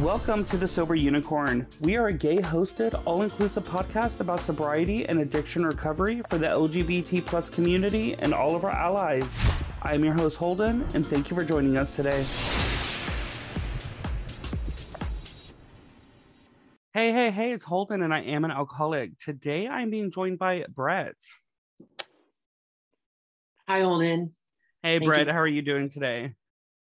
Welcome to the Sober Unicorn. We are a gay hosted, all inclusive podcast about sobriety and addiction recovery for the LGBT plus community and all of our allies. I am your host, Holden, and thank you for joining us today. Hey, hey, hey, it's Holden, and I am an alcoholic. Today I'm being joined by Brett. Hi, Holden. Hey, Thank Brett, you. how are you doing today?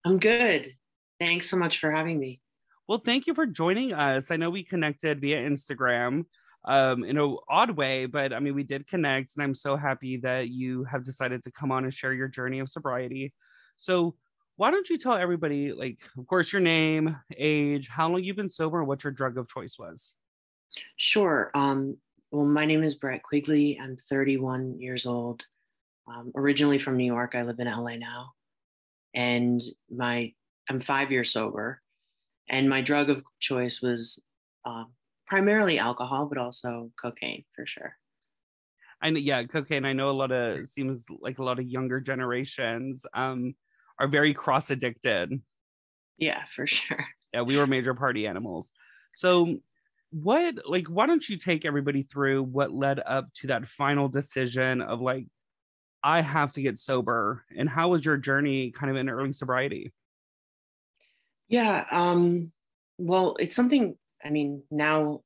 I'm good. Thanks so much for having me. Well, thank you for joining us. I know we connected via Instagram um, in an odd way, but I mean, we did connect, and I'm so happy that you have decided to come on and share your journey of sobriety. So, why don't you tell everybody, like, of course, your name, age, how long you've been sober, what your drug of choice was? Sure. Um, well, my name is Brett Quigley. I'm 31 years old. Um, originally from New York, I live in LA now, and my I'm five years sober and my drug of choice was uh, primarily alcohol, but also cocaine for sure. And yeah, cocaine. I know a lot of seems like a lot of younger generations um, are very cross addicted. Yeah, for sure. Yeah, we were major party animals. So, what like why don't you take everybody through what led up to that final decision of like I have to get sober, and how was your journey kind of in early sobriety? Yeah. Um, well, it's something, I mean, now,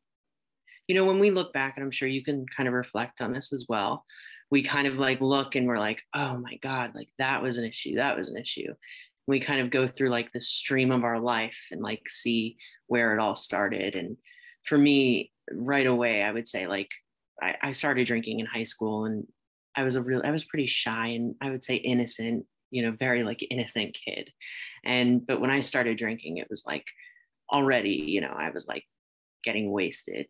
you know, when we look back, and I'm sure you can kind of reflect on this as well, we kind of like look and we're like, oh my God, like that was an issue. That was an issue. We kind of go through like the stream of our life and like see where it all started. And for me, right away, I would say like I, I started drinking in high school and I was a real, I was pretty shy and I would say innocent you know very like innocent kid. And but when i started drinking it was like already you know i was like getting wasted.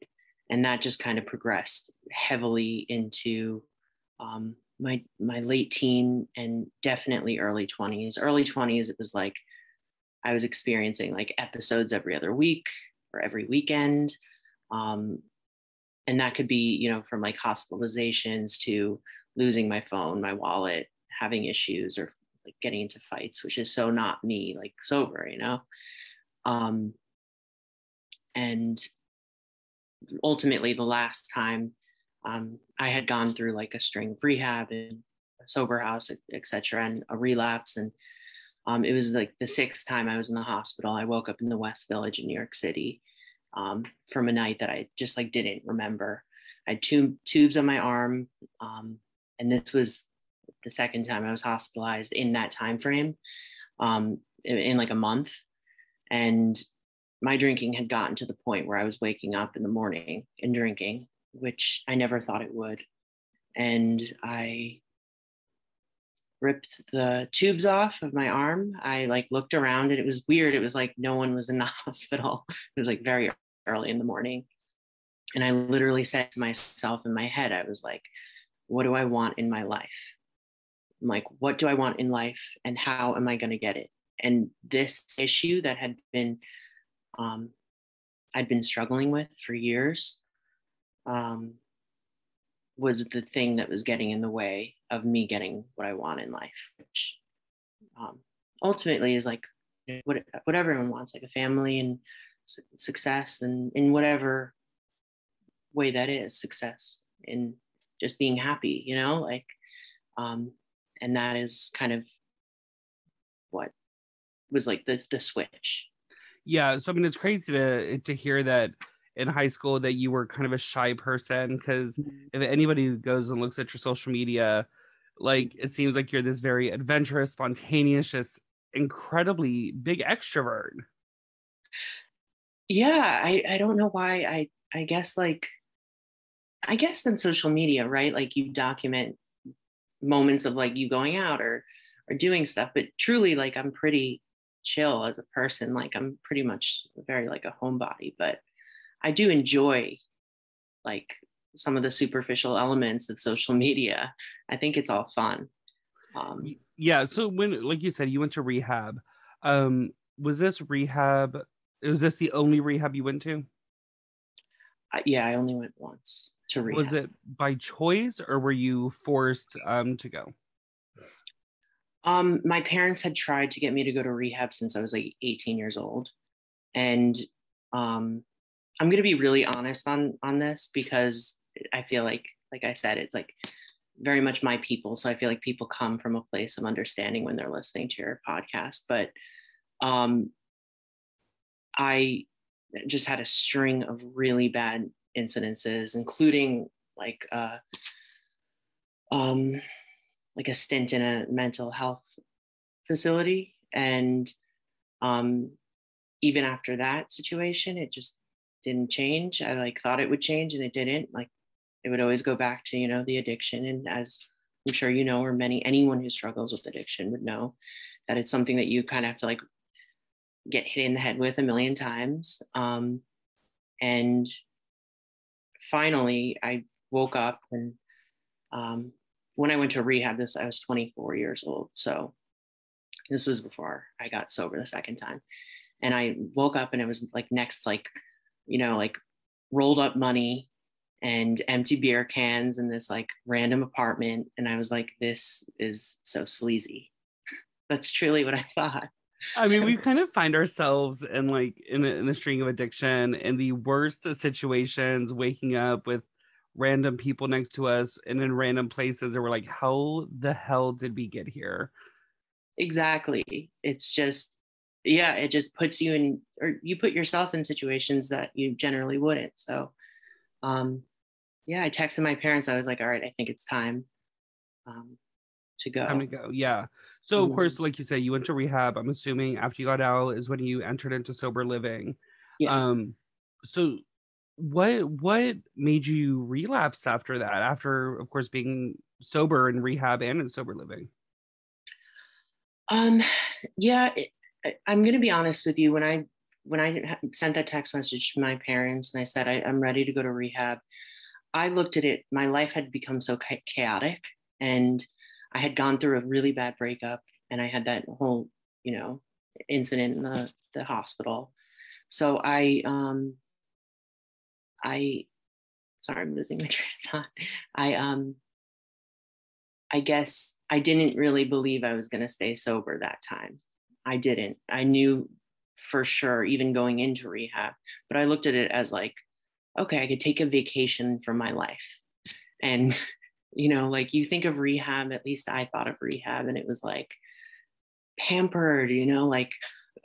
And that just kind of progressed heavily into um, my my late teen and definitely early 20s early 20s it was like i was experiencing like episodes every other week or every weekend. Um, and that could be you know from like hospitalizations to losing my phone my wallet having issues or like getting into fights, which is so not me, like sober, you know? Um, and ultimately, the last time um, I had gone through like a string of rehab and a sober house, etc., and a relapse. And um, it was like the sixth time I was in the hospital. I woke up in the West Village in New York City um, from a night that I just like didn't remember. I had two tubes on my arm, um, and this was the second time I was hospitalized in that time frame, um, in, in like a month, and my drinking had gotten to the point where I was waking up in the morning and drinking, which I never thought it would, and I ripped the tubes off of my arm. I like looked around and it was weird. It was like no one was in the hospital. It was like very early in the morning. And I literally said to myself in my head, I was like, what do I want in my life? I'm like, what do I want in life and how am I going to get it? And this issue that had been, um, I'd been struggling with for years, um, was the thing that was getting in the way of me getting what I want in life, which um, ultimately is like what, what everyone wants, like a family and su- success, and in whatever way that is, success in just being happy, you know, like um, and that is kind of what was like the the switch yeah so i mean it's crazy to to hear that in high school that you were kind of a shy person because mm-hmm. if anybody goes and looks at your social media like it seems like you're this very adventurous spontaneous just incredibly big extrovert yeah i i don't know why i i guess like i guess in social media right like you document moments of like you going out or or doing stuff but truly like i'm pretty chill as a person like i'm pretty much very like a homebody but i do enjoy like some of the superficial elements of social media. I think it's all fun. Um, yeah so when like you said you went to rehab. Um was this rehab was this the only rehab you went to? Uh, yeah i only went once to rehab. Was it by choice or were you forced um, to go? Um, my parents had tried to get me to go to rehab since I was like 18 years old. And um, I'm going to be really honest on on this because I feel like, like I said, it's like very much my people. So I feel like people come from a place of understanding when they're listening to your podcast. But um, I just had a string of really bad incidences, including like uh, um, like a stint in a mental health facility, and um, even after that situation, it just didn't change. I like thought it would change, and it didn't. Like it would always go back to you know the addiction, and as I'm sure you know, or many anyone who struggles with addiction would know that it's something that you kind of have to like get hit in the head with a million times. Um, and finally, I woke up and um, when I went to rehab, this I was 24 years old. So this was before I got sober the second time. And I woke up and it was like next, like, you know, like rolled up money and empty beer cans in this like random apartment. And I was like, this is so sleazy. That's truly what I thought. I mean, we kind of find ourselves in like in the, in a string of addiction in the worst situations, waking up with random people next to us and in random places, and we're like, how the hell did we get here? Exactly. It's just, yeah, it just puts you in, or you put yourself in situations that you generally wouldn't. So, um, yeah, I texted my parents. I was like, all right, I think it's time um, to go. Time to go. Yeah. So of course, mm-hmm. like you say, you went to rehab. I'm assuming after you got out is when you entered into sober living. Yeah. Um, so what what made you relapse after that? After, of course, being sober in rehab and in sober living. Um, yeah, it, I'm going to be honest with you. When I when I sent that text message to my parents and I said I, I'm ready to go to rehab, I looked at it. My life had become so chaotic, and I had gone through a really bad breakup and I had that whole, you know, incident in the, the hospital. So I, um, I, sorry, I'm losing my train of thought. I, um, I guess I didn't really believe I was going to stay sober that time. I didn't. I knew for sure, even going into rehab, but I looked at it as like, okay, I could take a vacation from my life. And you know like you think of rehab at least i thought of rehab and it was like pampered you know like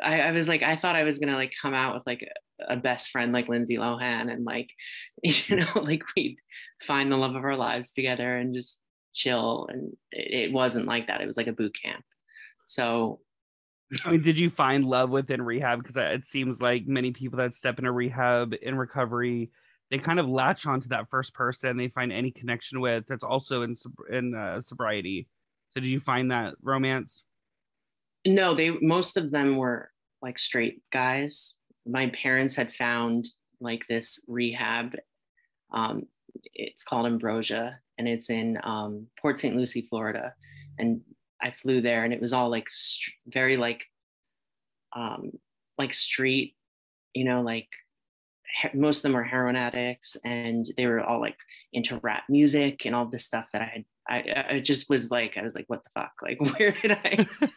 I, I was like i thought i was gonna like come out with like a, a, best friend like lindsay lohan and like you know like we'd find the love of our lives together and just chill and it, it wasn't like that it was like a boot camp so I mean, did you find love within rehab? Because uh, it seems like many people that step into rehab in recovery they kind of latch onto that first person they find any connection with that's also in in uh, sobriety. So did you find that romance? No, they most of them were like straight guys. My parents had found like this rehab. Um, it's called Ambrosia, and it's in um, Port St. Lucie, Florida. And I flew there, and it was all like st- very like um, like street, you know, like most of them were heroin addicts and they were all like into rap music and all this stuff that I had I, I just was like I was like what the fuck? Like where did I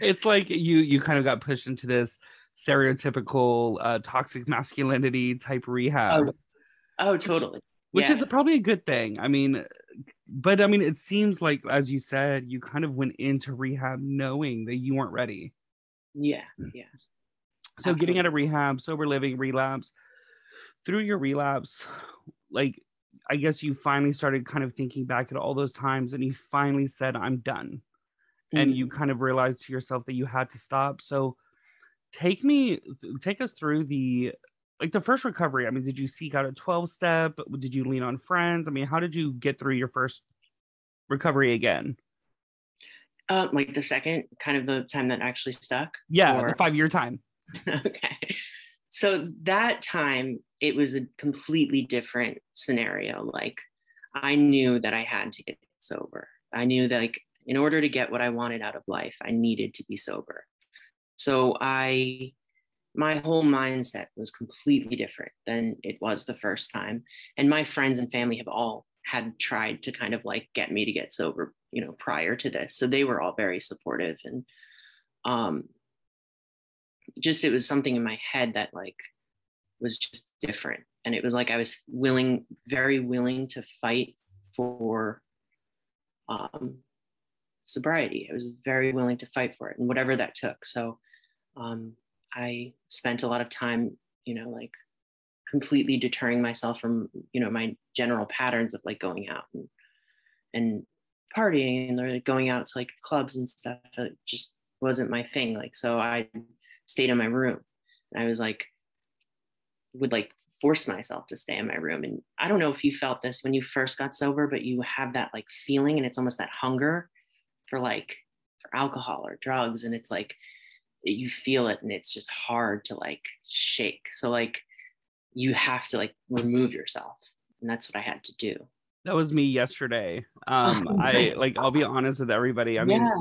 it's like you you kind of got pushed into this stereotypical uh, toxic masculinity type rehab. Oh, oh totally. Which yeah. is probably a good thing. I mean but I mean it seems like as you said you kind of went into rehab knowing that you weren't ready. Yeah yeah. So Absolutely. getting out of rehab sober living relapse through your relapse, like I guess you finally started kind of thinking back at all those times and you finally said, I'm done. Mm-hmm. And you kind of realized to yourself that you had to stop. So take me, take us through the, like the first recovery. I mean, did you seek out a 12 step? Did you lean on friends? I mean, how did you get through your first recovery again? Uh, like the second kind of the time that actually stuck? Yeah, or... the five year time. okay. So that time, it was a completely different scenario. Like, I knew that I had to get sober. I knew that, like, in order to get what I wanted out of life, I needed to be sober. So I, my whole mindset was completely different than it was the first time. And my friends and family have all had tried to kind of like get me to get sober, you know, prior to this. So they were all very supportive and um just it was something in my head that like was just different. And it was like I was willing, very willing to fight for um, sobriety. I was very willing to fight for it and whatever that took. So um, I spent a lot of time, you know, like completely deterring myself from, you know, my general patterns of like going out and, and partying and going out to like clubs and stuff. It just wasn't my thing. Like, so I stayed in my room and I was like, would like force myself to stay in my room. And I don't know if you felt this when you first got sober, but you have that like feeling and it's almost that hunger for like for alcohol or drugs. And it's like you feel it and it's just hard to like shake. So like you have to like remove yourself. And that's what I had to do. That was me yesterday. Um, I like I'll be honest with everybody. I mean, yeah.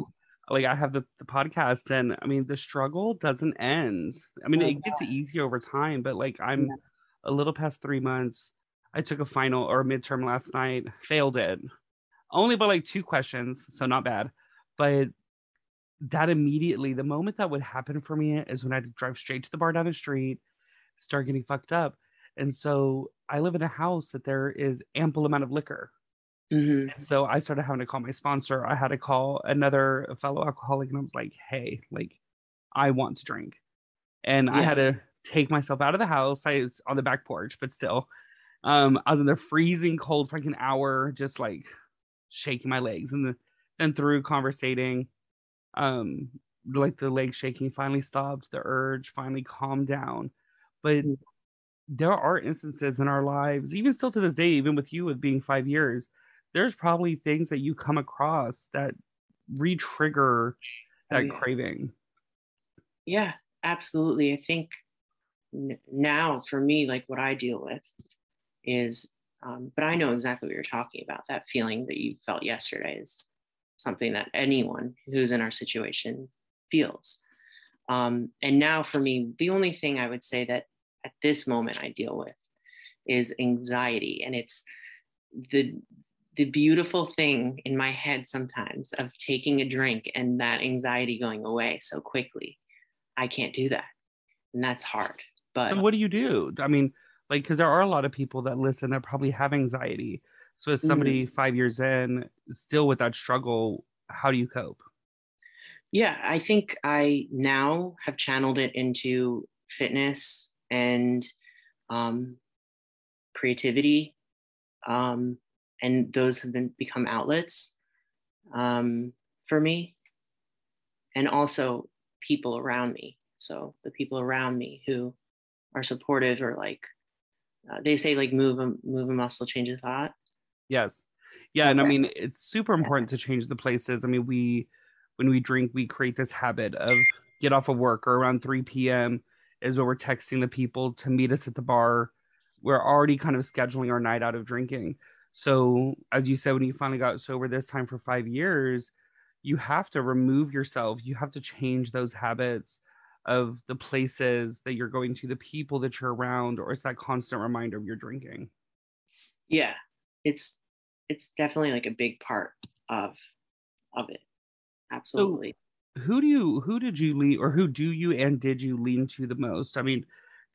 Like I have the, the podcast and I mean the struggle doesn't end. I mean, oh, it gets easier over time, but like I'm yeah a little past three months. I took a final or a midterm last night, failed it only by like two questions, so not bad. But that immediately, the moment that would happen for me is when I'd drive straight to the bar down the street, start getting fucked up. And so I live in a house that there is ample amount of liquor. Mm-hmm. So I started having to call my sponsor. I had to call another fellow alcoholic, and I was like, "Hey, like, I want to drink," and yeah. I had to take myself out of the house. I was on the back porch, but still, um, I was in the freezing cold for like an hour, just like shaking my legs, and then through conversating, um, like the leg shaking finally stopped, the urge finally calmed down, but mm. there are instances in our lives, even still to this day, even with you with being five years, there's probably things that you come across that re-trigger oh, that oh, yeah. craving. Yeah, absolutely. I think now for me like what i deal with is um, but i know exactly what you're talking about that feeling that you felt yesterday is something that anyone who's in our situation feels um, and now for me the only thing i would say that at this moment i deal with is anxiety and it's the the beautiful thing in my head sometimes of taking a drink and that anxiety going away so quickly i can't do that and that's hard but so what do you do? I mean, like, because there are a lot of people that listen that probably have anxiety. So as somebody mm-hmm. five years in, still with that struggle, how do you cope? Yeah, I think I now have channeled it into fitness and um, creativity, um, and those have been become outlets um, for me, and also people around me. So the people around me who are supportive or like uh, they say like move a move a muscle change a thought. Yes. Yeah and i mean it's super important to change the places. I mean we when we drink we create this habit of get off of work or around 3 p.m is when we're texting the people to meet us at the bar. We're already kind of scheduling our night out of drinking so as you said when you finally got sober this time for five years you have to remove yourself you have to change those habits of the places that you're going to, the people that you're around, or it's that constant reminder of your drinking? Yeah, it's it's definitely like a big part of of it. Absolutely. So who do you who did you lean or who do you and did you lean to the most? I mean,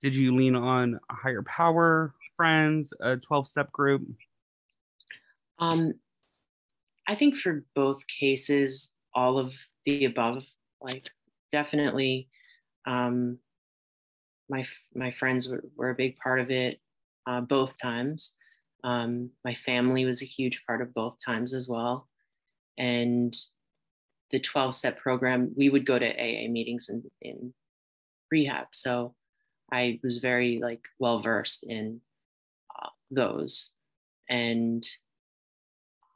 did you lean on a higher power, friends, a 12 step group? Um I think for both cases, all of the above, like definitely um, my my friends were, were, a big part of it uh, both times. Um, my family was a huge part of both times as well, and the 12 step program we would go to aa meetings in, in rehab. So i was very like well versed in uh, those. And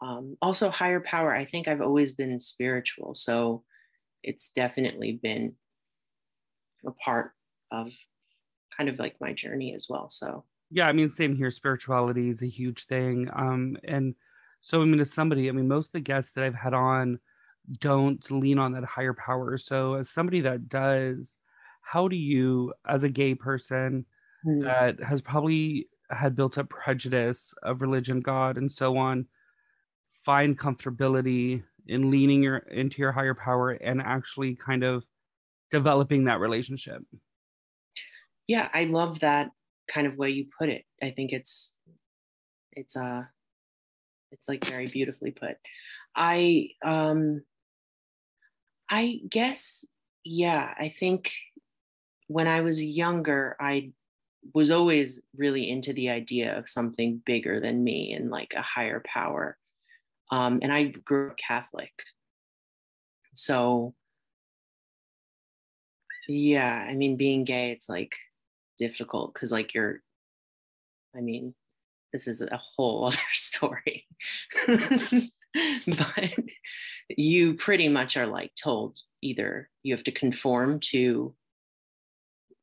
um, also higher power i think i've always been spiritual so it's definitely been a part of kind of like my journey as well. So yeah, I mean, same here. Spirituality is a huge thing. Um, and so I mean, as somebody, I mean, most of the guests that I've had on don't lean on that higher power. So as somebody that does, how do you, as a gay person mm-hmm. that has probably had built up prejudice of religion, God, and so on, find comfortability in leaning your into your higher power and actually kind of developing that relationship yeah i love that kind of way you put it. I think it's it's uh it's like very beautifully put. I um I guess yeah, I think when I was younger, I was always really into the idea of something bigger than me and like a higher power. Um, and I grew up Catholic. So, yeah, I mean, being gay, it's like difficult because, like, you're, I mean, this is a whole other story. but you pretty much are like told either you have to conform to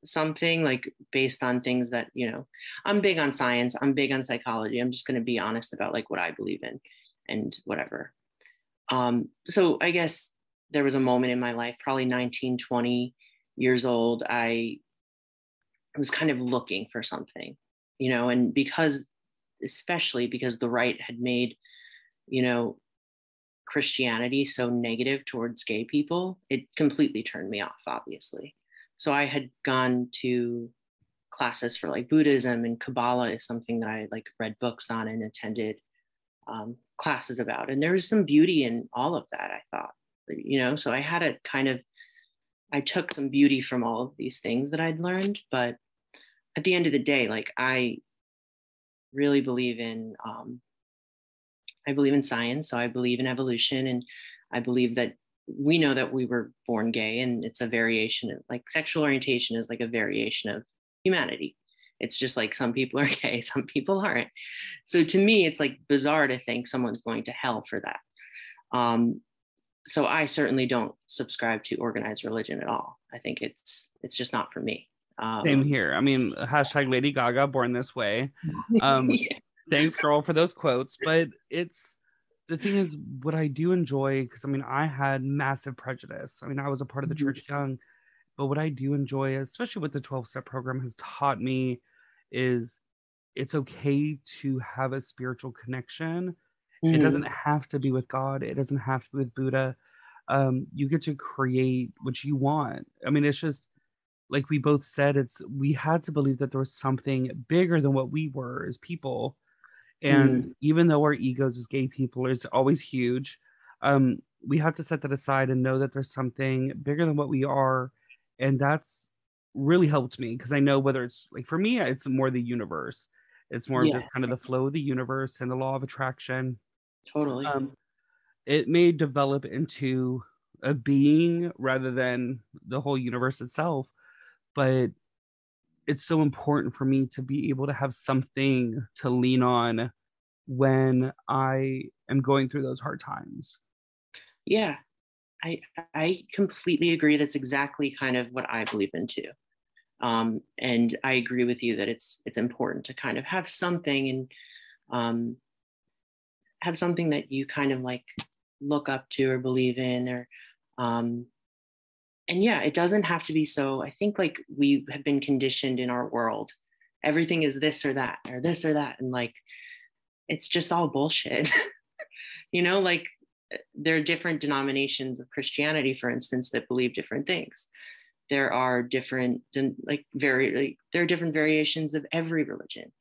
something like based on things that you know i'm big on science i'm big on psychology i'm just going to be honest about like what i believe in and whatever. Um so i guess there was a moment in my life probably 19 20 years old i was kind of looking for something you know and because especially because the right had made you know christianity so negative towards gay people it completely turned me off obviously. So I had gone to classes for like Buddhism and Kabbalah is something that I like read books on and attended um, classes about. And there was some beauty in all of that, I thought, you know, so I had a kind of, I took some beauty from all of these things that I'd learned. But at the end of the day, like I really believe in, um, I believe in science. So I believe in evolution and I believe that we know that we were born gay and it's a variation of like sexual orientation is like a variation of humanity it's just like some people are gay some people aren't. So to me it's like bizarre to think someone's going to hell for that. Um, so i certainly don't subscribe to organized religion at all. I think it's it's just not for me. Um, same here. I mean hashtag lady gaga born this way. Um, yeah. thanks girl for those quotes. But it's the thing is, what I do enjoy, because I mean, I had massive prejudice. I mean, I was a part of the mm-hmm. church young, but what I do enjoy, especially what the 12 step program has taught me, is it's okay to have a spiritual connection. Mm-hmm. It doesn't have to be with God, it doesn't have to be with Buddha. Um, you get to create what you want. I mean, it's just like we both said, it's we had to believe that there was something bigger than what we were as people and mm. even though our egos as gay people is always huge, um, we have to set that aside and know that there's something bigger than what we are. And that's really helped me because I know whether it's like for me, it's more the universe. It's more yeah. just kind of the flow of the universe and the law of attraction. Totally. Um, it may develop into a being rather than the whole universe itself. But it's so important for me to be able to have something to lean on when I am going through those hard times. Yeah. I I completely agree. That's exactly kind of what I believe in too. Um, and I agree with you that it's it's important to kind of have something and um, have something that you kind of like look up to or believe in or um, and yeah, it doesn't have to be so. I think like we have been conditioned in our world. Everything is this or that or this or that. And like, it's just all bullshit. you know, like there are different denominations of Christianity, for instance, that believe different things. There are different, like, very, like, there are different variations of every religion.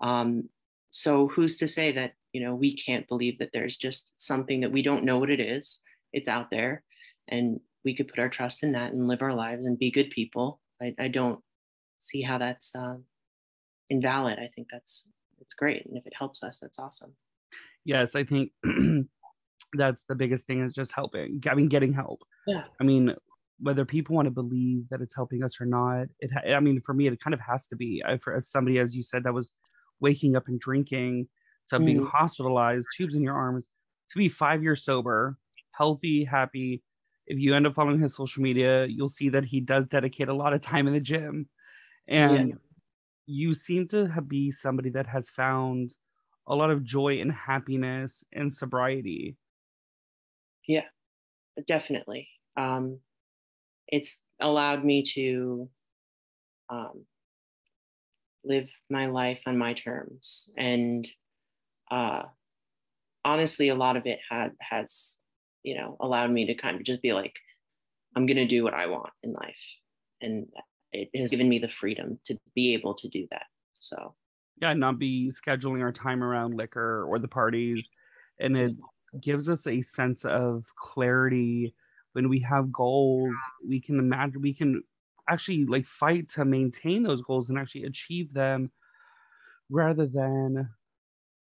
Um, so who's to say that, you know, we can't believe that there's just something that we don't know what it is? It's out there. And we could put our trust in that and live our lives and be good people. I, I don't see how that's uh, invalid. I think that's it's great, and if it helps us, that's awesome. Yes, I think that's the biggest thing is just helping. I mean, getting help. Yeah. I mean, whether people want to believe that it's helping us or not, it. Ha- I mean, for me, it kind of has to be. I, for as somebody, as you said, that was waking up and drinking to mm. being hospitalized, tubes in your arms, to be five years sober, healthy, happy, if you end up following his social media, you'll see that he does dedicate a lot of time in the gym. And yeah. you seem to be somebody that has found a lot of joy and happiness and sobriety. Yeah, definitely. Um, it's allowed me to um, live my life on my terms. And uh, honestly, a lot of it had has you know, allowed me to kind of just be like, I'm going to do what I want in life. And it has given me the freedom to be able to do that. So yeah, not be scheduling our time around liquor or the parties. And it gives us a sense of clarity when we have goals. We can imagine, we can actually like fight to maintain those goals and actually achieve them rather than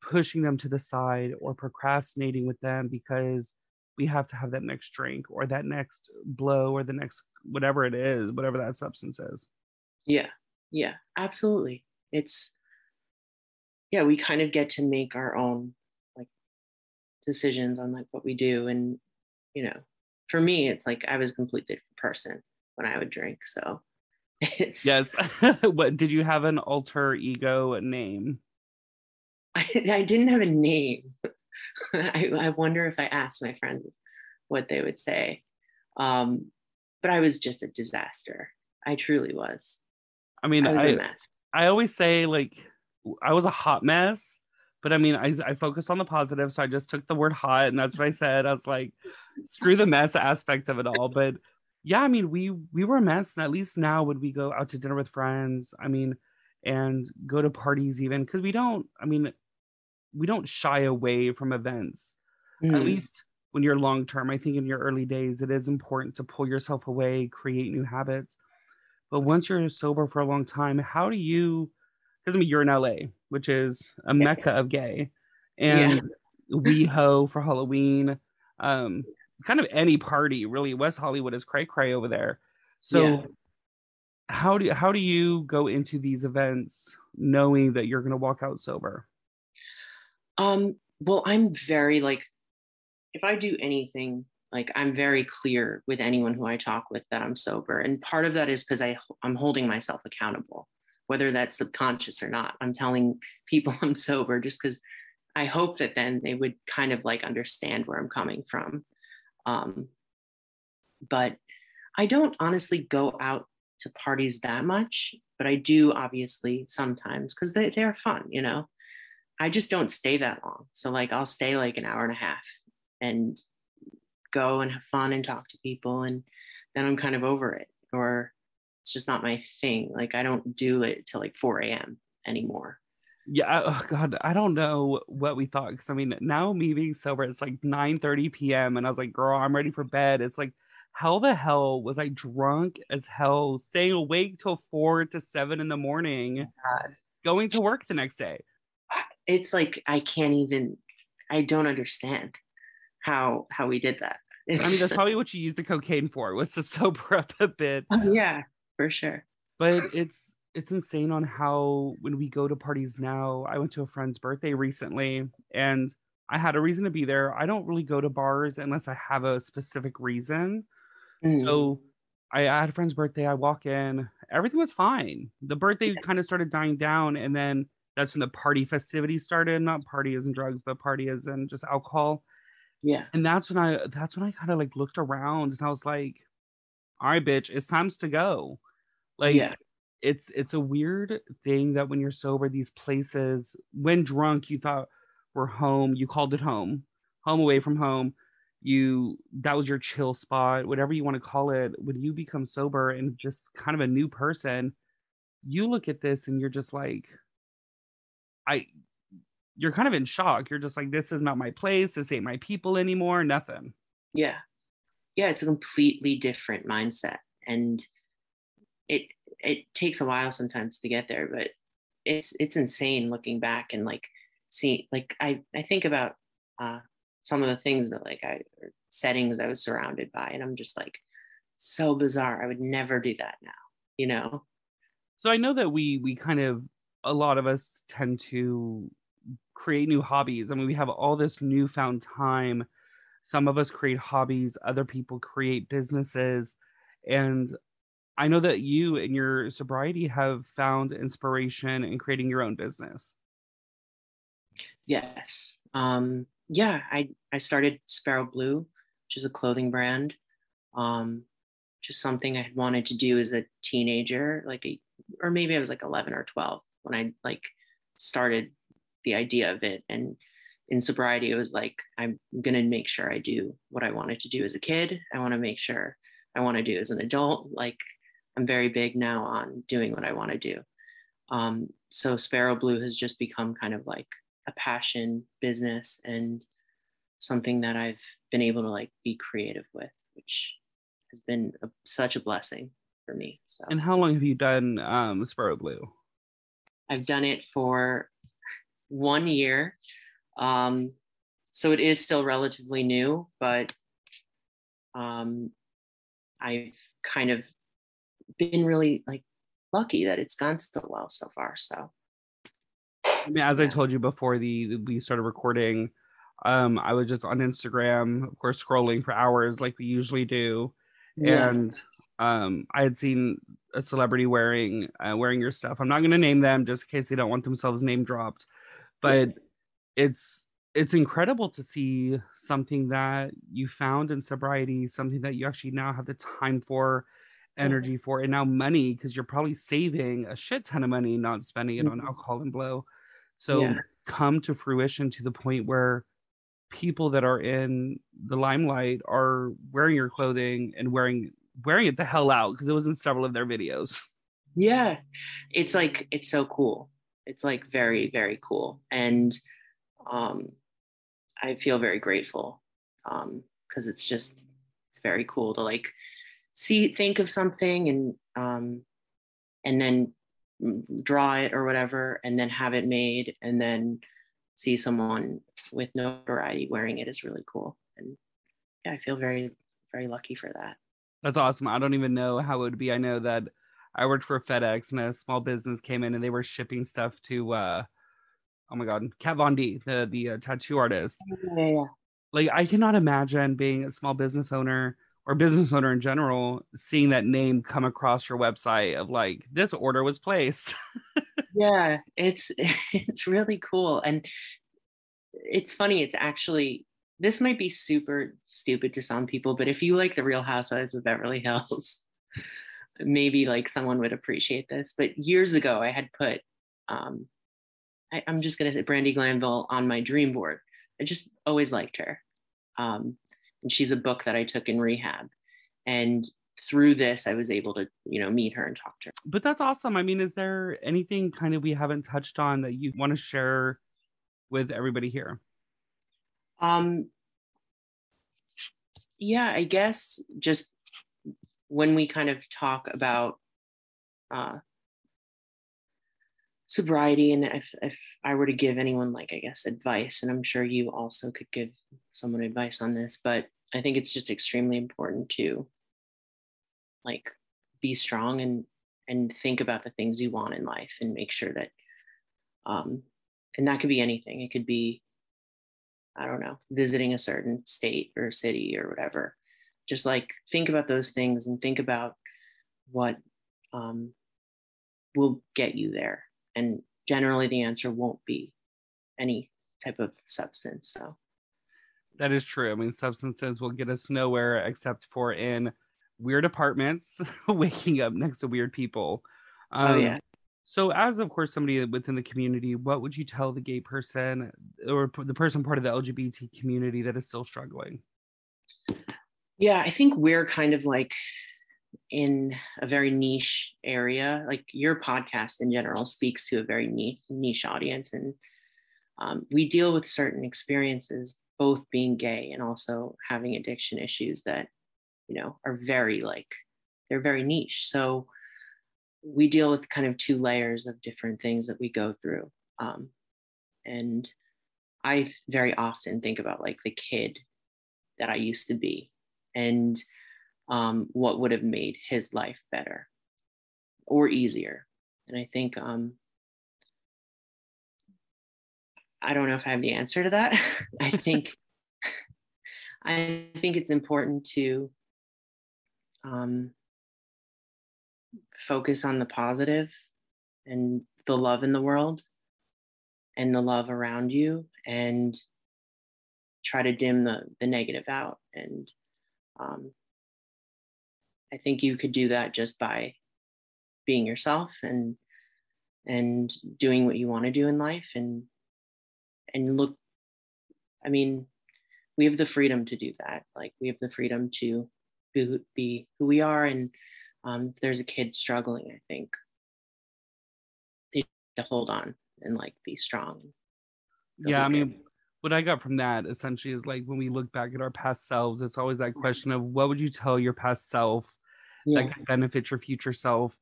pushing them to the side or procrastinating with them because we have to have that next drink or that next blow or the next whatever it is, whatever that substance is. Yeah. Yeah, absolutely. It's yeah, we kind of get to make our own decisions on like what we do and you know, for me it's like I was a completely different person when I would drink. So it's Yes. what did you have an alter ego name? I, I didn't have a name. I, I wonder if I asked my friends what they would say. Um, but I was just a disaster. I truly was. I mean, I was I, a mess. I always say like I was a hot mess, but I mean, I, I focused on the positive. So I just took the word hot and that's what I said. I was like, screw the mess aspect of it all. But yeah, I mean, we we were a mess. And at least now would we go out to dinner with friends? I mean, and go to parties even because we don't, I mean, we don't shy away from events. At Mm, least when you're long term, I think in your early days, it is important to pull yourself away, create new habits. But once you're sober for a long time, how do you? Because I mean, you're in LA, which is a mecca of gay, Yeah. and WeHo for Halloween, um, kind of any party really. West Hollywood is cray cray over there. So, Yeah. how do how do you go into these events knowing that you're going to walk out sober? Um, well, I'm very like, if I do anything, like I'm very clear with anyone who I talk with that I'm sober. And part of that is because I I'm holding myself accountable, whether that's subconscious or not. I'm telling people I'm sober just because I hope that then they would kind of like understand where I'm coming from. Um, but I don't honestly go out to parties that much, but I do obviously sometimes because they, they're fun, you know. I just don't stay that long. So like I'll stay like an hour and a half and go and have fun and talk to people and then I'm kind of over it. Or it's just not my thing. Like I don't do it till like 4 a.m. anymore. Yeah, oh God, I don't know what we thought because I mean, now me being sober, it's like 9 30 p.m. and I was like, girl, I'm ready for bed. It's like, how the hell was I drunk as hell, staying awake till four to seven in the morning, oh, God. going to work the next day? It's like I can't even I don't understand how how we did that. I mean, that's probably what you used the cocaine for, was to sober up a bit. Oh, yeah, for sure. But it's it's insane on how when we go to parties now, I went to a friend's birthday recently and I had a reason to be there. I don't really go to bars unless I have a specific reason. Mm, So I had a friend's birthday. I walk in, everything was fine. The birthday kind of started dying down, and then that's when the party festivities started. Not party as in drugs, but party as in just alcohol. yeah. And that's when I that's when I kind of like looked around and I was like, all right, bitch, it's times to go. Like yeah. it's it's a weird thing that when you're sober, these places, when drunk, you thought were home, you called it home, home away from home. You that was your chill spot, whatever you want to call it. When you become sober and just kind of a new person, you look at this and you're just like, I you're kind of in shock. You're just like, this is not my place, this ain't my people anymore, nothing. yeah yeah it's a completely different mindset and it it takes a while sometimes to get there but it's it's insane looking back and like see like i i think about uh some of the things that like i settings i was surrounded by and i'm just like so bizarre i would never do that now you know So I know that we we kind of a lot of us tend to create new hobbies. I mean, we have all this newfound time. Some of us create hobbies, other people create businesses. And I know that you in your sobriety have found inspiration in creating your own business. Yes. Um, yeah, I, I started Sparrow Blue, which is a clothing brand. Um, just something I had wanted to do as a teenager, like a, or maybe I was like 11 or 12 when I like started the idea of it. And in sobriety, it was like, I'm going to make sure I do what I wanted to do as a kid. I want to make sure I want to do as an adult. Like I'm very big now on doing what I want to do. Um, so Sparrow Blue has just become kind of like a passion business and something that I've been able to like be creative with, which has been a, such a blessing for me. So. And how long have you done um, Sparrow Blue? I've done it for one year. Um, so it is still relatively new, but um, I've kind of been really like lucky that it's gone so well so far. So, I mean, as yeah. I told you before the we started recording, um, I was just on Instagram, of course, scrolling for hours like we usually do, yeah. and um, I had seen a celebrity wearing uh, wearing your stuff. I'm not going to name them just in case they don't want themselves name dropped, but it's it's incredible to see something that you found in sobriety, something that you actually now have the time for, energy for, and now money because you're probably saving a shit ton of money not spending it mm-hmm. on alcohol and blow. So yeah. come to fruition to the point where people that are in the limelight are wearing your clothing and wearing wearing it the hell out because it was in several of their videos. Yeah. It's like it's so cool. It's like very, very cool. And um I feel very grateful. Um, because it's just it's very cool to like see think of something and um and then draw it or whatever and then have it made and then see someone with notoriety wearing it is really cool and yeah i feel very very lucky for that that's awesome. I don't even know how it would be. I know that I worked for FedEx and a small business came in and they were shipping stuff to uh oh my god, Kat Von D, the the uh, tattoo artist. Yeah, yeah. Like I cannot imagine being a small business owner or business owner in general seeing that name come across your website of like this order was placed. yeah, it's it's really cool and it's funny it's actually this might be super stupid to some people, but if you like the Real Housewives of Beverly Hills, maybe like someone would appreciate this. But years ago, I had put, um, I, am just gonna say Brandi Glanville on my dream board. I just always liked her, um, and she's a book that I took in rehab, and through this, I was able to, you know, meet her and talk to her. But that's awesome. I mean, is there anything kind of we haven't touched on that you want to share with everybody here? Um, yeah, I guess just when we kind of talk about uh, sobriety, and if, if I were to give anyone, like, I guess, advice, and I'm sure you also could give someone advice on this, but I think it's just extremely important to like be strong and and think about the things you want in life and make sure that um and that could be anything it could be I don't know, visiting a certain state or city or whatever. Just like think about those things and think about what um, will get you there. And generally, the answer won't be any type of substance. So that is true. I mean, substances will get us nowhere except for in weird apartments, waking up next to weird people. Um, oh, yeah. So, as of course somebody within the community, what would you tell the gay person or the person part of the LGBT community that is still struggling? Yeah, I think we're kind of like in a very niche area. Like your podcast in general speaks to a very niche, niche audience, and um, we deal with certain experiences, both being gay and also having addiction issues that you know are very like they're very niche. So we deal with kind of two layers of different things that we go through. Um, and I very often think about like the kid that I used to be and um, what would have made his life better or easier. And I think, um, I don't know if I have the answer to that. I think, I think it's important to um, focus on the positive and the love in the world and the love around you and try to dim the the negative out and um, i think you could do that just by being yourself and and doing what you want to do in life and and look i mean we have the freedom to do that like we have the freedom to be, be who we are and um, if there's a kid struggling, I think they to hold on and like be strong. Yeah, I mean, what I got from that essentially is like when we look back at our past selves, it's always that question of what would you tell your past self yeah. that can benefit your future self?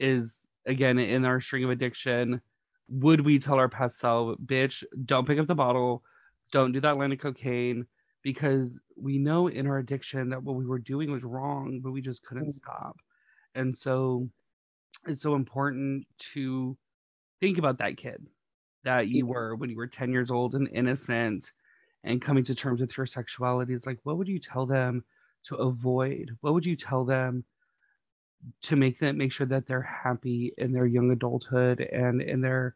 Is again in our string of addiction, would we tell our past self, bitch, don't pick up the bottle, don't do that line of cocaine, because we know in our addiction that what we were doing was wrong, but we just couldn't mm-hmm. stop. And so it's so important to think about that kid that you were when you were 10 years old and innocent and coming to terms with your sexuality. It's like, what would you tell them to avoid? What would you tell them to make them make sure that they're happy in their young adulthood and in their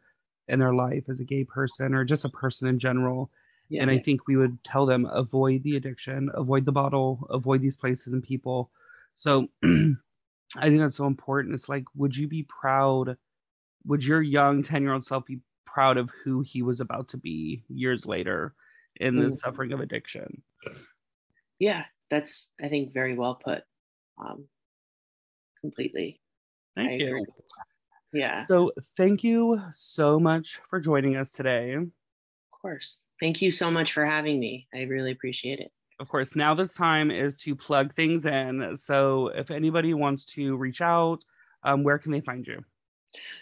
in their life as a gay person or just a person in general? Yeah, and I think we would tell them avoid the addiction, avoid the bottle, avoid these places and people. So I think that's so important. It's like, would you be proud? Would your young 10 year old self be proud of who he was about to be years later in the mm. suffering of addiction? Yeah, that's, I think, very well put. Um, completely. Thank I you. Agree. Yeah. So thank you so much for joining us today. Of course. Thank you so much for having me. I really appreciate it. Of course, now this time is to plug things in. So if anybody wants to reach out, um, where can they find you?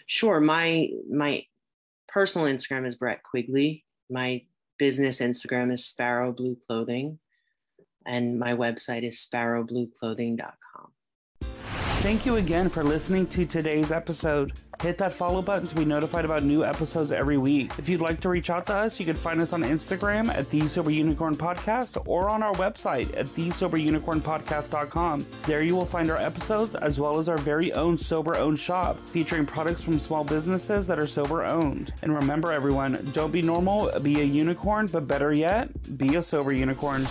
Sure. My my personal Instagram is Brett Quigley. My business Instagram is Sparrow Blue Clothing. And my website is sparrowblueclothing.com. Thank you again for listening to today's episode. Hit that follow button to be notified about new episodes every week. If you'd like to reach out to us, you can find us on Instagram at The Sober Unicorn Podcast or on our website at TheSoberUnicornPodcast.com. There you will find our episodes as well as our very own sober owned shop featuring products from small businesses that are sober owned. And remember, everyone, don't be normal, be a unicorn, but better yet, be a sober unicorn.